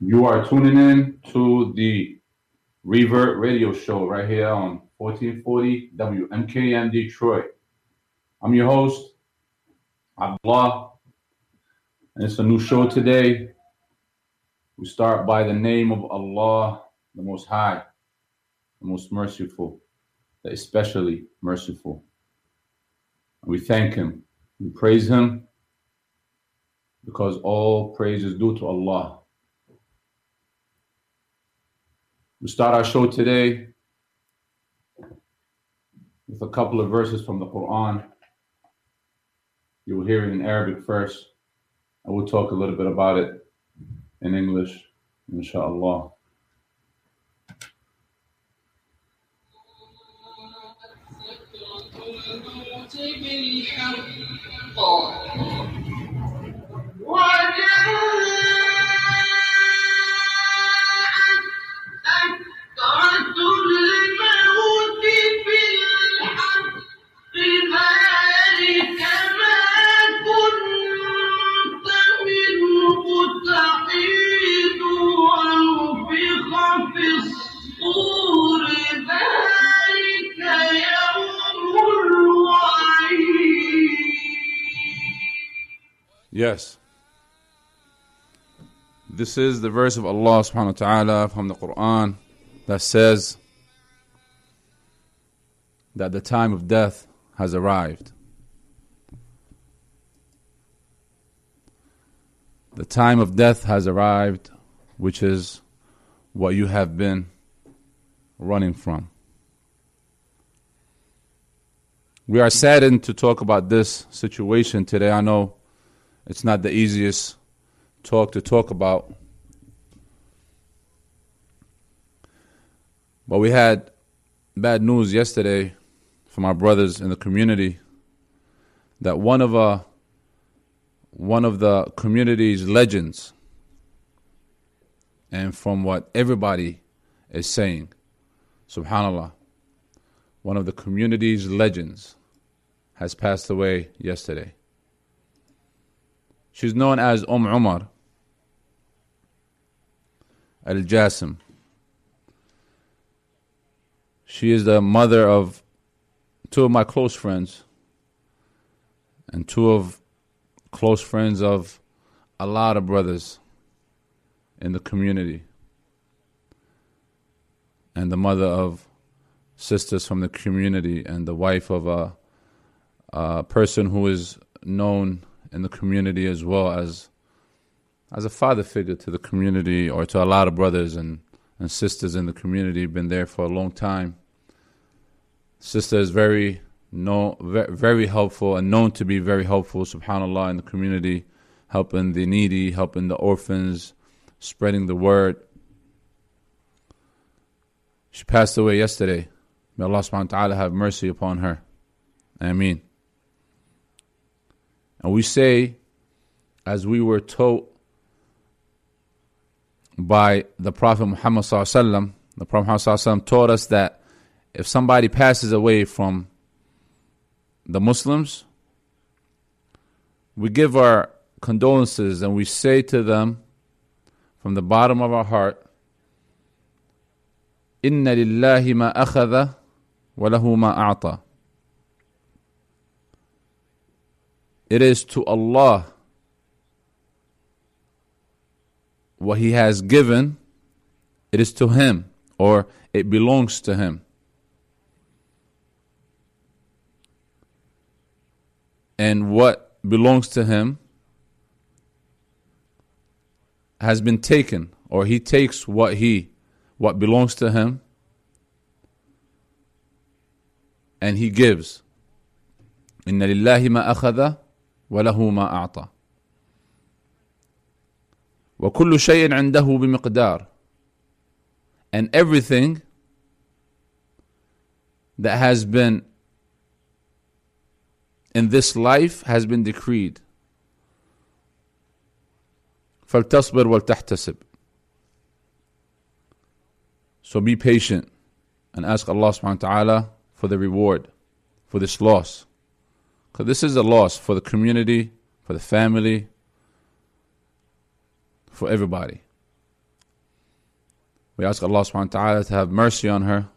You are tuning in to the Revert Radio Show right here on 1440 WMKM Detroit. I'm your host, Abdullah, and it's a new show today. We start by the name of Allah, the Most High, the Most Merciful, the especially merciful. We thank Him, we praise Him, because all praise is due to Allah. We start our show today with a couple of verses from the Quran. You will hear it in Arabic first, and we'll talk a little bit about it in English, inshallah. This is the verse of Allah subhanahu wa ta'ala from the Quran that says that the time of death has arrived. The time of death has arrived, which is what you have been running from. We are saddened to talk about this situation today. I know it's not the easiest talk to talk about. But we had bad news yesterday from our brothers in the community that one of uh, one of the community's legends, and from what everybody is saying, subhanallah, one of the community's legends has passed away yesterday. She's known as Umm Umar Al Jasim. She is the mother of two of my close friends and two of close friends of a lot of brothers in the community and the mother of sisters from the community and the wife of a, a person who is known in the community as well as as a father figure to the community or to a lot of brothers and, and sisters in the community. have Been there for a long time. Sister is very no very helpful and known to be very helpful. Subhanallah in the community, helping the needy, helping the orphans, spreading the word. She passed away yesterday. May Allah subhanahu wa ta'ala have mercy upon her. Ameen. And we say, as we were taught by the Prophet Muhammad sallam, the Prophet Muhammad sallam taught us that if somebody passes away from the Muslims, we give our condolences and we say to them from the bottom of our heart, "Inna lillahi ma akhadha wa lahu ma a'ta." It is to Allah what He has given, it is to Him, or it belongs to Him. And what belongs to Him has been taken, or He takes what He, what belongs to Him, and He gives. إن لله ما أخذ وله ما أعطى وكل شيء عنده بمقدار and everything that has been in this life has been decreed فلتصبر ولتحتسب so be patient and ask Allah subhanahu wa ta'ala for the reward for this loss because this is a loss for the community, for the family, for everybody. We ask Allah subhanahu wa ta'ala to have mercy on her.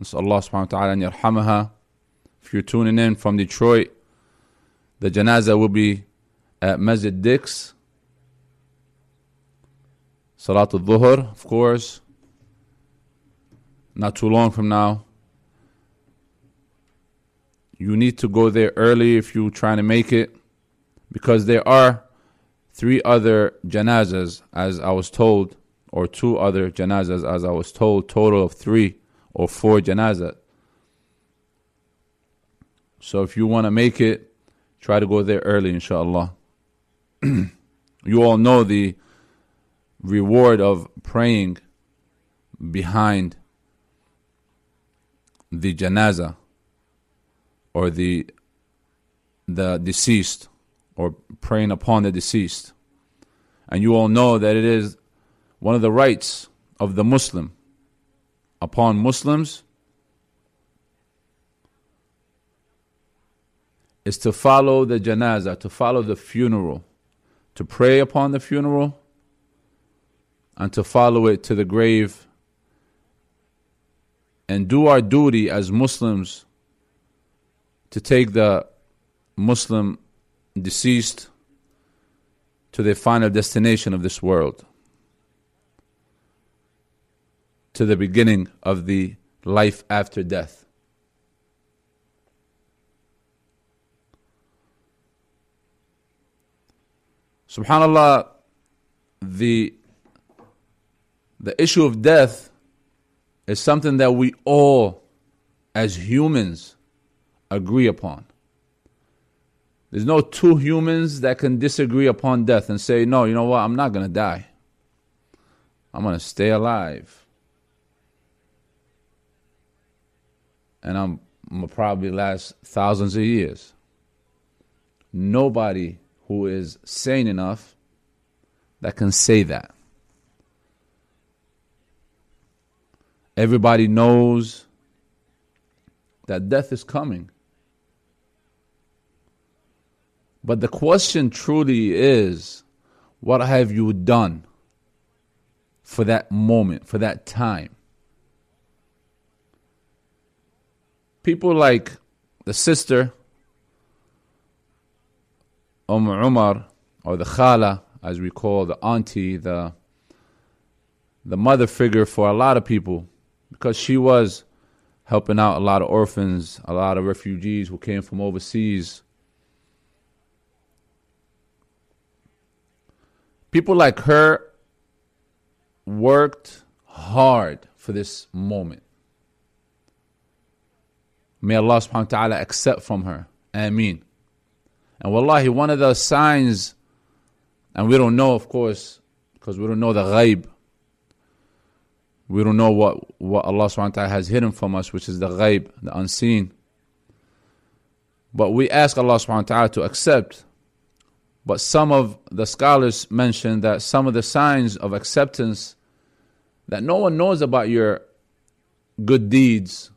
Ask Allah subhanahu wa ta'ala an yarhamaha. If you're tuning in from Detroit, the janazah will be at Masjid Dix. Salatul Dhuhr, of course. Not too long from now. You need to go there early if you're trying to make it. Because there are three other janazas, as I was told, or two other janazas, as I was told, total of three or four janazas. So if you want to make it, try to go there early, inshallah. you all know the reward of praying behind the janaza or the the deceased or praying upon the deceased. And you all know that it is one of the rights of the Muslim upon Muslims is to follow the janazah, to follow the funeral, to pray upon the funeral, and to follow it to the grave, and do our duty as Muslims to take the Muslim deceased to their final destination of this world, to the beginning of the life after death. Subhanallah, the the issue of death is something that we all, as humans, agree upon. There's no two humans that can disagree upon death and say, no, you know what, I'm not going to die. I'm going to stay alive. And I'm, I'm going to probably last thousands of years. Nobody who is sane enough that can say that. Everybody knows that death is coming. But the question truly is what have you done for that moment, for that time? People like the sister Umm Umar, or the Khala, as we call the auntie, the the mother figure for a lot of people, because she was helping out a lot of orphans, a lot of refugees who came from overseas. People like her worked hard for this moment. May Allah subhanahu wa ta'ala accept from her. Ameen. And wallahi, one of the signs, and we don't know, of course, because we don't know the ghaib. We don't know what, what Allah subhanahu wa ta'ala has hidden from us, which is the ghaib, the unseen. But we ask Allah subhanahu wa ta'ala to accept. But some of the scholars mention that some of the signs of acceptance that no one knows about your good deeds,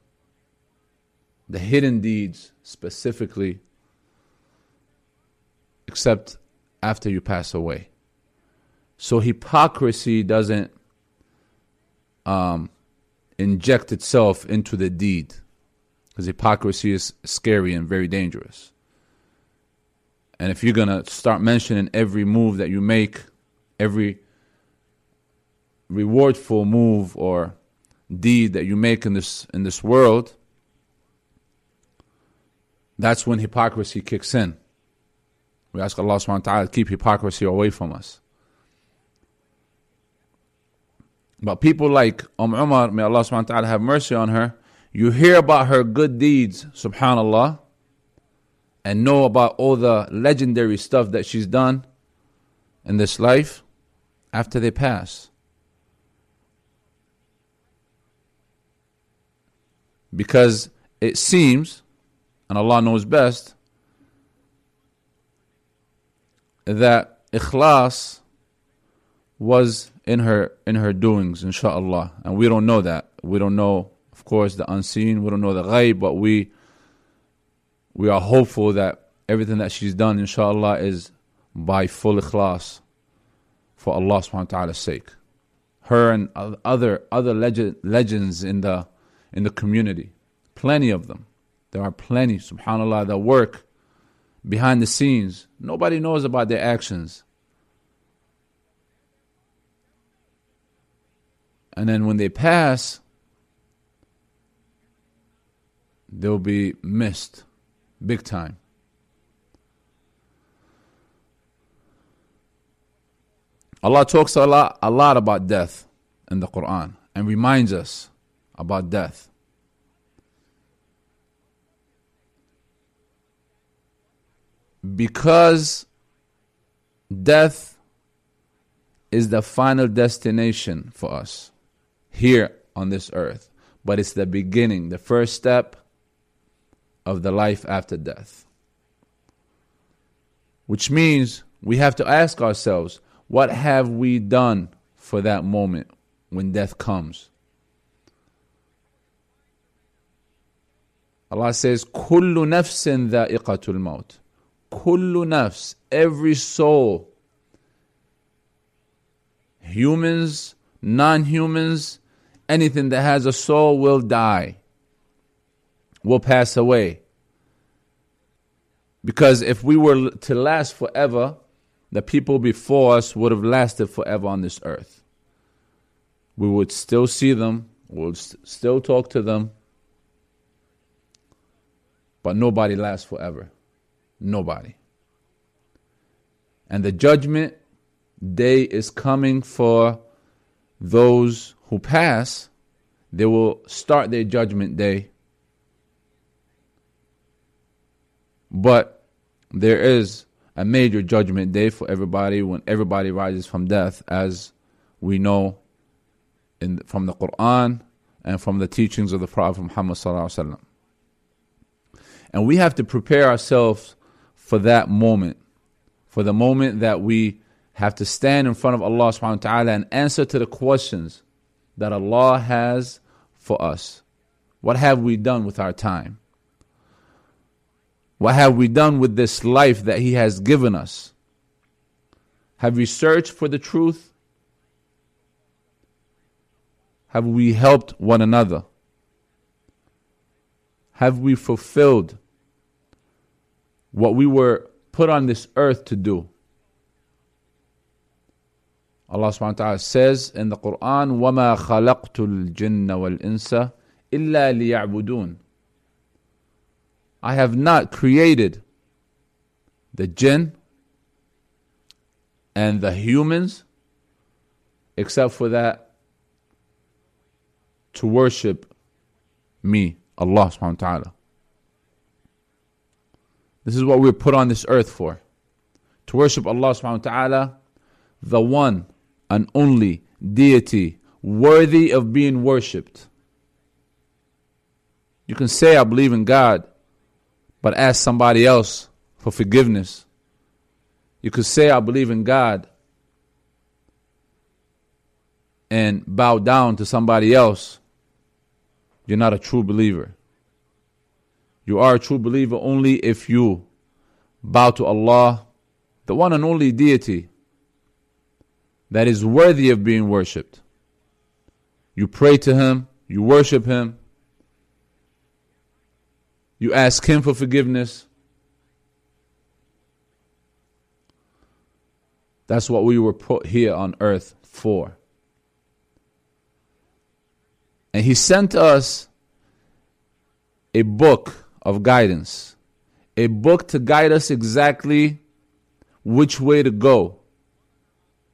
the hidden deeds specifically, except after you pass away. So hypocrisy doesn't um, inject itself into the deed because hypocrisy is scary and very dangerous. And if you're going to start mentioning every move that you make, every rewardful move or deed that you make in this in this world, that's when hypocrisy kicks in. We ask Allah subhanahu wa ta'ala to keep hypocrisy away from us. But people like Umm Umar, may Allah subhanahu wa ta'ala have mercy on her, you hear about her good deeds, subhanAllah, and know about all the legendary stuff that she's done in this life after they pass. Because it seems, and Allah knows best, that ikhlas was in her in her doings, inshallah. And we don't know that. We don't know, of course, the unseen. We don't know the ghaib, but we we are hopeful that everything that she's done, inshallah, is by full ikhlas for Allah subhanahu wa ta'ala's sake. her and other other legend, legends in the in the community. Plenty of them. There are plenty, subhanAllah, that work behind the scenes. Nobody knows about their actions. And then when they pass, they'll be missed big time. Allah talks a lot, a lot about death in the Quran and reminds us about death. Because death is the final destination for us here on this earth, but it's the beginning, the first step of the life after death. Which means we have to ask ourselves, what have we done for that moment when death comes? Allah says, Kullu nafsin dha'iqatul maut. Kullu nafs, every soul, humans, non humans, anything that has a soul will die, will pass away. Because if we were to last forever, the people before us would have lasted forever on this earth. We would still see them, we would st- still talk to them, but nobody lasts forever. Nobody. And the judgment day is coming for those who pass. They will start their judgment day. But there is a major judgment day for everybody when everybody rises from death, as we know in, from the Quran and from the teachings of the Prophet Muhammad. And we have to prepare ourselves for that moment, for the moment that we have to stand in front of Allah subhanahu wa ta'ala and answer to the questions that Allah has for us. What have we done with our time? What have we done with this life that He has given us? Have we searched for the truth? Have we helped one another? Have we fulfilled what we were put on this earth to do? Allah subhanahu wa ta'ala says in the Quran, وَمَا خَلَقْتُ الْجِنَّ وَالْإِنسَ إِلَّا لِيَعْبُدُونَ I have not created the jinn and the humans except for that to worship me, Allah subhanahu wa ta'ala. This is what we're put on this earth for. To worship Allah subhanahu wa ta'ala, the one and only deity worthy of being worshipped. You can say, I believe in God, but ask somebody else for forgiveness. You could say, I believe in God, and bow down to somebody else. You're not a true believer. You are a true believer only if you bow to Allah, the one and only deity that is worthy of being worshipped. You pray to Him, you worship Him, you ask Him for forgiveness. That's what we were put here on earth for. And He sent us a book of guidance, a book to guide us exactly which way to go,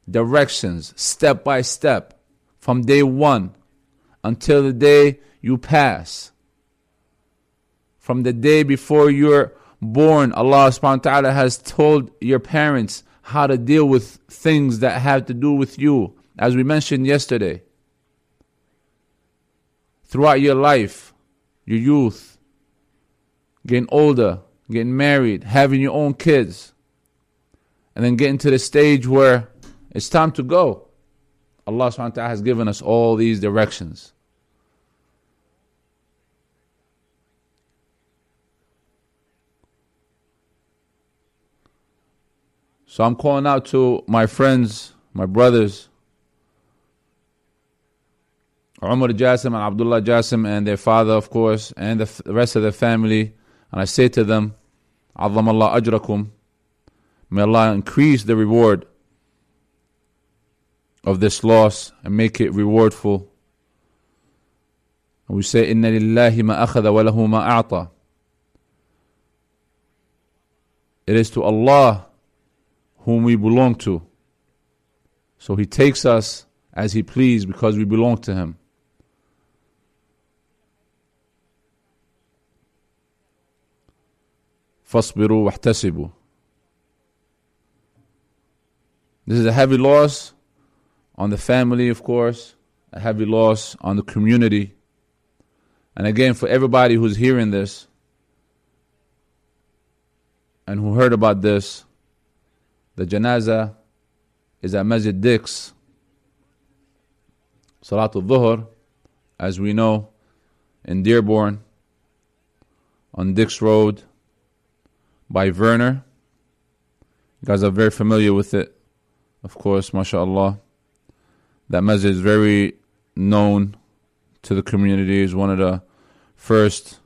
directions, step by step, from day one until the day you pass from the day before you're born, Allah subhanahu wa ta'ala has told your parents how to deal with things that have to do with you, as we mentioned yesterday. Throughout your life, your youth, getting older, getting married, having your own kids, and then getting to the stage where it's time to go. Allah subhanahu wa ta'ala has given us all these directions. So I'm calling out to my friends, my brothers, Umar Jasim and Abdullah Jasim and their father, of course, and the, f- the rest of their family. And I say to them, "Alhamdulillah Allah ajrakum. May Allah increase the reward of this loss and make it rewardful. And we say, Inna lillahi ma wa lahu ma a'ta. It is to Allah whom we belong to. So He takes us as He please because we belong to Him. فاصبروا واحتسبوا This is a heavy loss on the family, of course, a heavy loss on the community. And again, for everybody who's hearing this and who heard about this, the janazah is at Masjid Dix. Salatul Dhuhr, as we know, in Dearborn, on Dix Road, by Vernor. You guys are very familiar with it, of course, mashallah. That masjid is very known to the community, is one of the first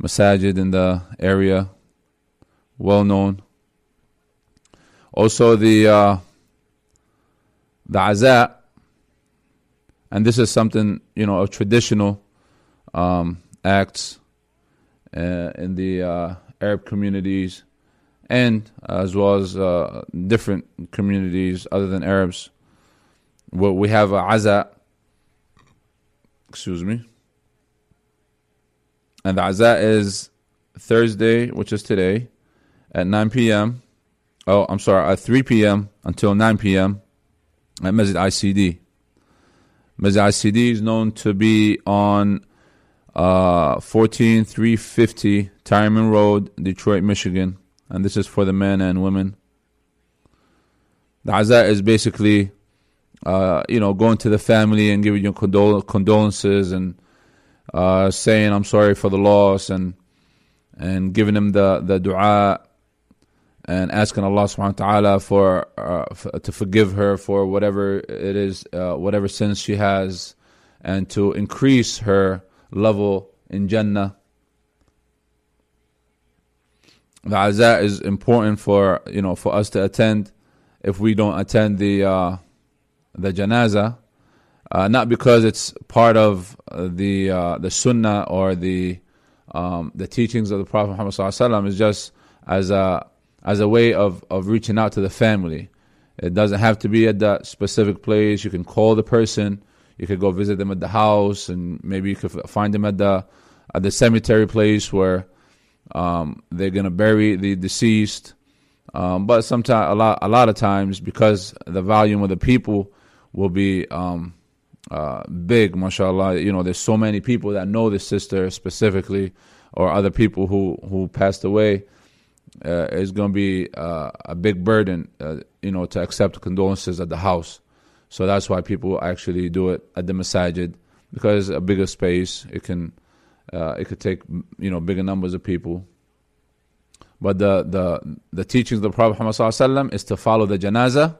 masajid in the area, well known. Also, the uh, the aza, and this is something you know, a traditional um, acts uh, in the uh, Arab communities, and as well as uh, different communities other than Arabs. Well, we have a Aza, excuse me, and the Aza is Thursday, which is today, at 9 p.m. Oh, I'm sorry, at 3 p.m. until 9 p.m. at Masjid ICD. Masjid ICD is known to be on uh, 14350 Tireman Road, Detroit, Michigan. And this is for the men and women. The Aza is basically, uh, you know, going to the family and giving your condol- condolences and uh, saying, I'm sorry for the loss and and giving them the, the dua and asking Allah subhanahu wa ta'ala for, uh, to forgive her for whatever it is, uh, whatever sins she has, and to increase her level in Jannah. The azah is important for you know for us to attend. If we don't attend the uh, the janaza, uh, not because it's part of the uh, the sunnah or the um, the teachings of the Prophet Muhammad sallallahu is just as a as a way of, of reaching out to the family. It doesn't have to be at that specific place. You can call the person you could go visit them at the house, and maybe you could find them at the at the cemetery place where um, they're gonna bury the deceased. Um, but sometimes, a lot, a lot of times, because the volume of the people will be um, uh, big, mashallah. You know, there's so many people that know the sister specifically, or other people who who passed away. Uh, it's going to be uh, a big burden, uh, you know, to accept condolences at the house. So that's why people actually do it at the masajid because a bigger space. It can uh, it could take you know bigger numbers of people. But the the the teachings of the Prophet Muhammad is to follow the janazah,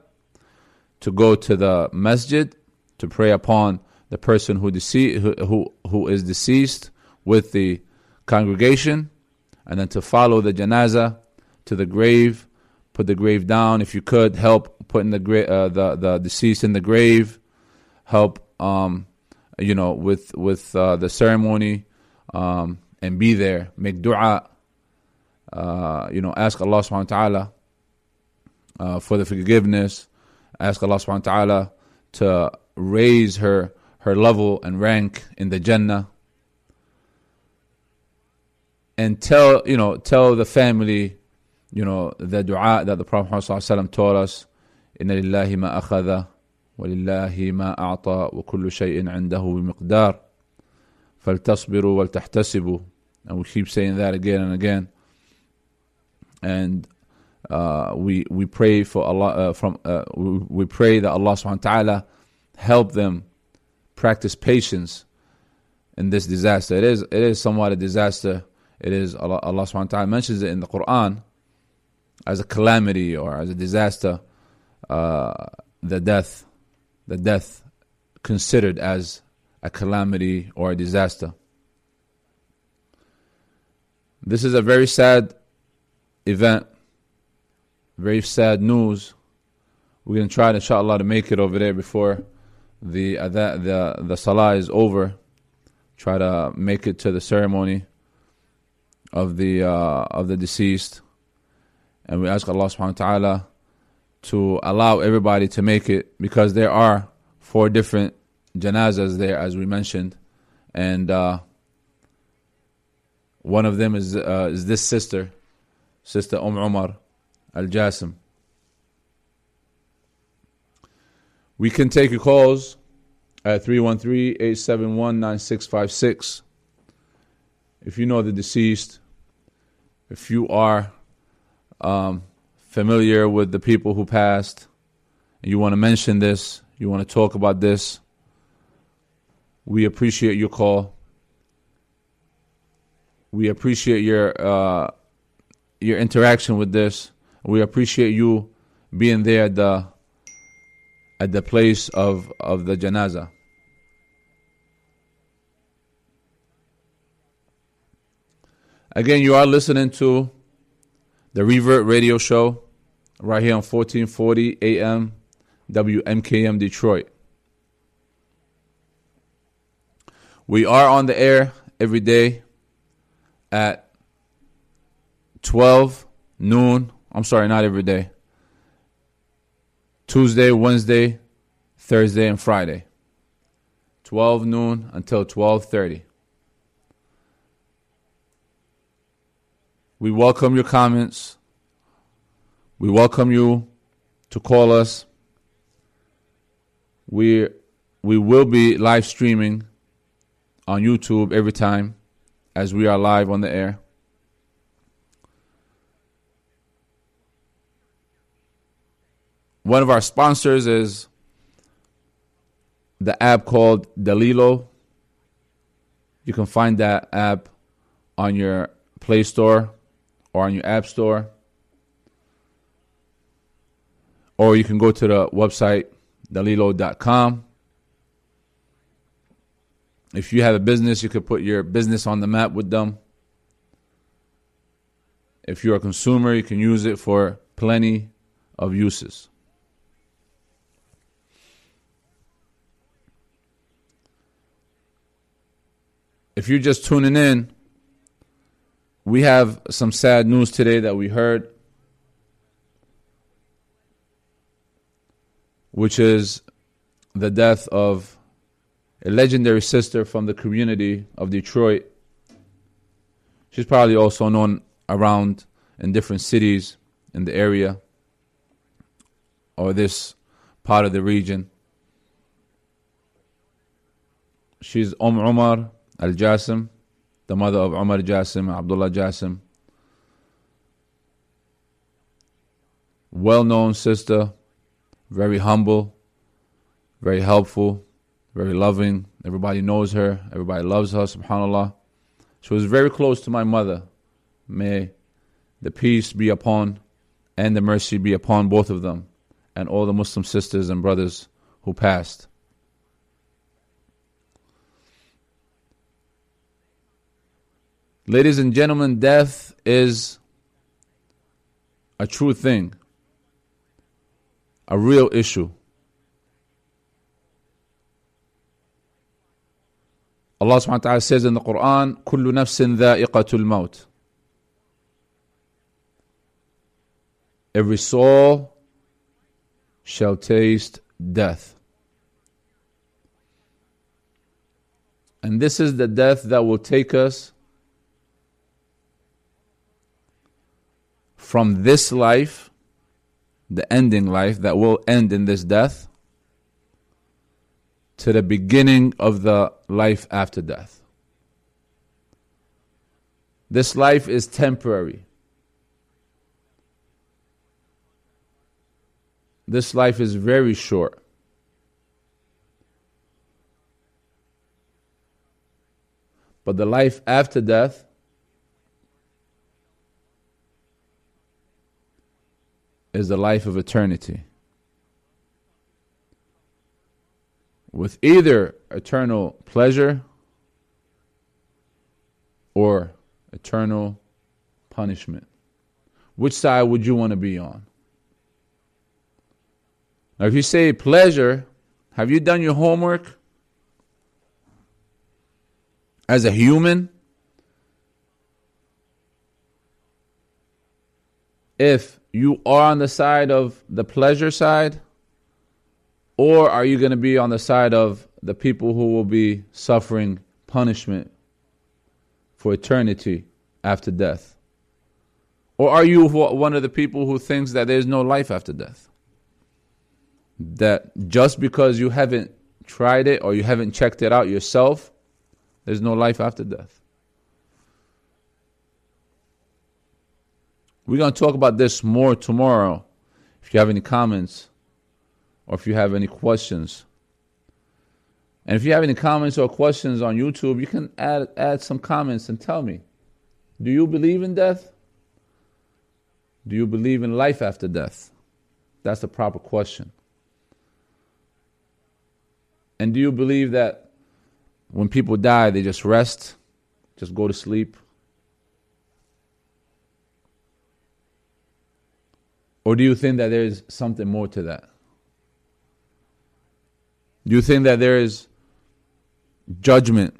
to go to the masjid, to pray upon the person who dece- who, who who is deceased with the congregation, and then to follow the janazah to the grave, put the grave down. If you could, help putting the gra- uh, the the deceased in the grave, help um, you know with with uh, the ceremony, um, and be there, make du'a, uh, you know, ask Allah Subhanahu wa Taala uh, for the forgiveness, ask Allah Subhanahu wa Taala to raise her her level and rank in the Jannah, and tell you know tell the family you know the du'a that the Prophet Muhammad taught us إن لله ما أخذ ولله ما أعطى وكل شيء عنده بمقدار فلتصبروا ولتحتسبوا and we keep saying that again and again and uh, we we pray for Allah uh, from uh, we, we, pray that Allah subhanahu wa ta'ala help them practice patience in this disaster it is it is somewhat a disaster it is Allah, Allah subhanahu wa ta'ala mentions it in the Quran as a calamity or as a disaster uh, the death, the death considered as a calamity or a disaster. This is a very sad event, very sad news. We're going to try, inshallah, to make it over there before the, uh, the, the, the salah is over. Try to make it to the ceremony of the, uh, of the deceased. And we ask Allah subhanahu wa ta'ala to allow everybody to make it because there are four different janazas there, as we mentioned. And uh, one of them is uh, is this sister, Sister Umm Umar Al Jasim. We can take your calls at 313 871 9656. If you know the deceased, if you are um, familiar with the people who passed, and you want to mention this, you want to talk about this, we appreciate your call. We appreciate your uh, your interaction with this. We appreciate you being there at the at the place of, of the janaza. Again, you are listening to the Revert Radio Show right here on 1440 AM WMKM Detroit. We are on the air every day at 12 noon. I'm sorry, not every day. Tuesday, Wednesday, Thursday, and Friday. 12 noon until 12:30. We welcome your comments. We welcome you to call us. We we will be live streaming on YouTube every time as we are live on the air. One of our sponsors is the app called Dalilo. You can find that app on your Play Store or on your App Store. Or you can go to the website dalilo.com if you have a business, you could put your business on the map with them. If you're a consumer, you can use it for plenty of uses. If you're just tuning in, we have some sad news today that we heard, which is the death of a legendary sister from the community of Detroit. She's probably also known around in different cities in the area or this part of the region. She's Umm Umar Al Jasim, the mother of Umar Jasim, Abdullah Jasim. Well known sister, very humble, very helpful very loving. Everybody knows her. Everybody loves her, subhanAllah. She was very close to my mother. May the peace be upon and the mercy be upon both of them and all the Muslim sisters and brothers who passed. Ladies and gentlemen, death is a true thing, a real issue. Allah subhanahu wa ta'ala says in the Quran, كل نفس ذائقة الموت. Every soul shall taste death. And this is the death that will take us from this life, the ending life that will end in this death, to the beginning of the life after death. This life is temporary. This life is very short. But the life after death is the life of eternity. with either eternal pleasure or eternal punishment. Which side would you want to be on? Now, if you say pleasure, have you done your homework? As a human, if you are on the side of the pleasure side, or are you going to be on the side of the people who will be suffering punishment for eternity after death? Or are you one of the people who thinks that there's no life after death? That just because you haven't tried it or you haven't checked it out yourself, there's no life after death. We're going to talk about this more tomorrow. If you have any comments or if you have any questions. And if you have any comments or questions on YouTube, you can add add some comments and tell me. Do you believe in death? Do you believe in life after death? That's the proper question. And do you believe that when people die, they just rest, just go to sleep? Or do you think that there's something more to that? Do you think that there is judgment?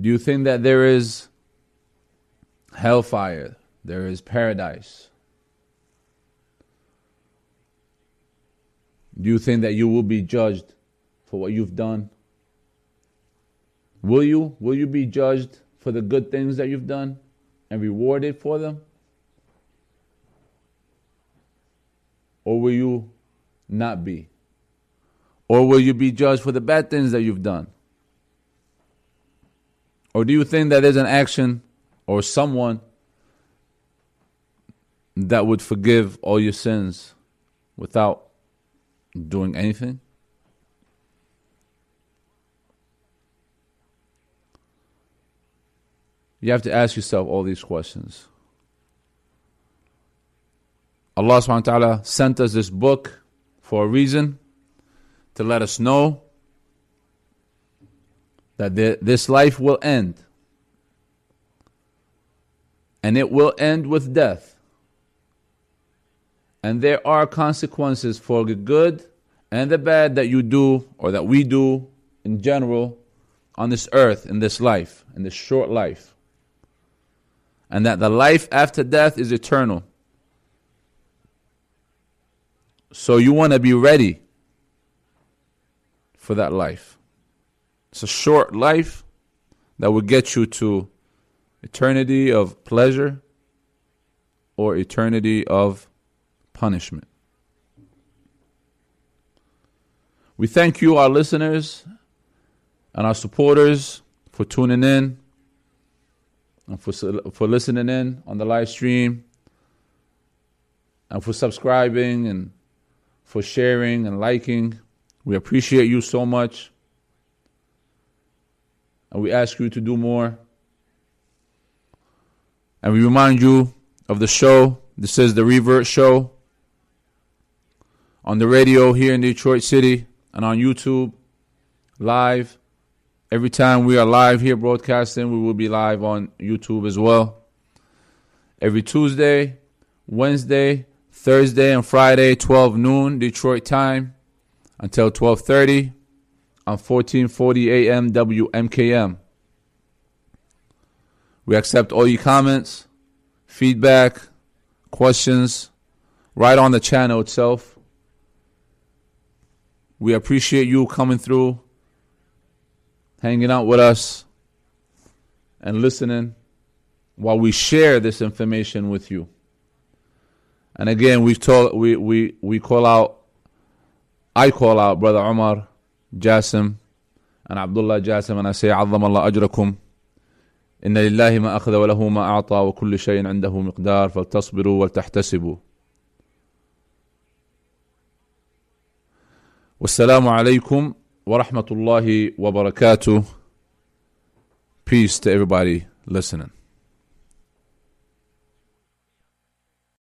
Do you think that there is hellfire? There is paradise? Do you think that you will be judged for what you've done? Will you? Will you be judged for the good things that you've done and rewarded for them? Or will you not be? Or will you be judged for the bad things that you've done? Or do you think that there's an action or someone that would forgive all your sins without doing anything? You have to ask yourself all these questions. Allah subhanahu wa ta'ala sent us this book for a reason to let us know that this life will end. And it will end with death. And there are consequences for the good and the bad that you do or that we do in general on this earth, in this life, in this short life and that the life after death is eternal. So you want to be ready for that life. It's a short life that will get you to eternity of pleasure or eternity of punishment. We thank you, our listeners and our supporters, for tuning in and for, for listening in on the live stream and for subscribing and for sharing and liking. We appreciate you so much. And we ask you to do more. And we remind you of the show. This is the Revert Show on the radio here in Detroit City and on YouTube live Every time we are live here broadcasting, we will be live on YouTube as well. Every Tuesday, Wednesday, Thursday, and Friday, 12 noon Detroit time until 12:30 on 1440 AM WMKM. We accept all your comments, feedback, questions right on the channel itself. We appreciate you coming through hanging out with us and listening while we share this information with you. And again, we've told we we we call out I call out brother Umar Jasim and Abdullah Jasim and I say عظم الله أجركم إن لله ما أخذ وله ما أعطى وكل شيء عنده مقدار فلتصبروا ولتحتسبوا والسلام عليكم ورحمة الله وبركاته. Peace to everybody listening.